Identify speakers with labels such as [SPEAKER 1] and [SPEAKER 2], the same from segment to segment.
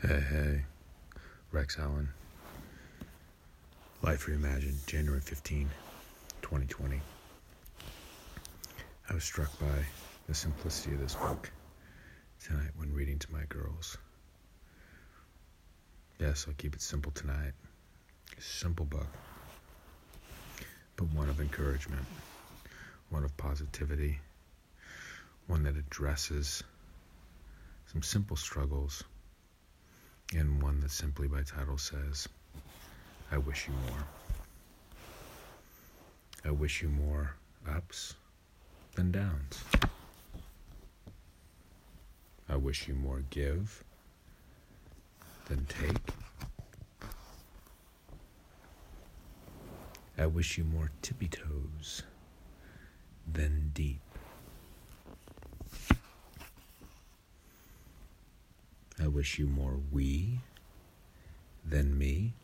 [SPEAKER 1] Hey, hey. Rex Allen. Life Reimagined, January 15, 2020. I was struck by the simplicity of this book tonight when reading to my girls. Yes, I'll keep it simple tonight. Simple book, but one of encouragement, one of positivity, one that addresses some simple struggles, and one that simply by title says, I wish you more. I wish you more ups than downs. I wish you more give than take. I wish you more tippy toes than deep. I wish you more we than me.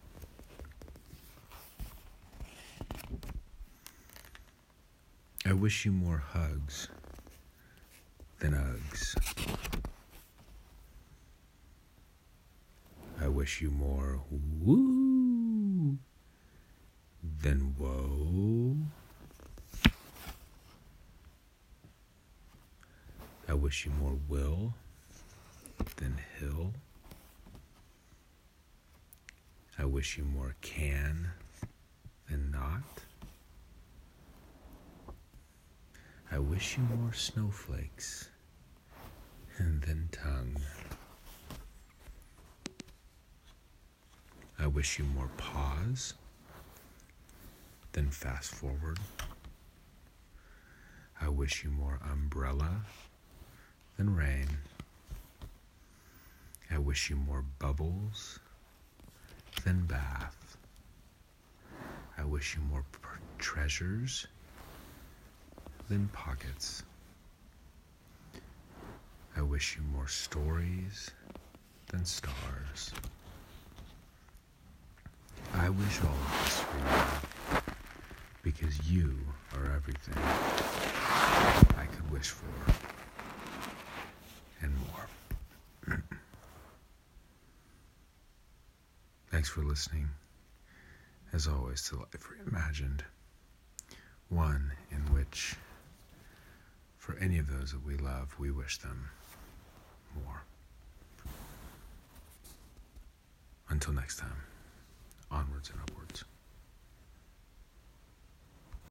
[SPEAKER 1] I wish you more hugs than Uggs. I wish you more woo than whoa. I wish you more will than hill. I wish you more can than not. I wish you more snowflakes than tongue. I wish you more pause than fast forward. I wish you more umbrella than rain. I wish you more bubbles than bath. I wish you more treasures than pockets. I wish you more stories than stars. I wish all of this for you because you are everything I could wish for and more. Thanks for listening, as always, to Life Reimagined, one in which, for any of those that we love, we wish them more. Until next time, onwards and upwards.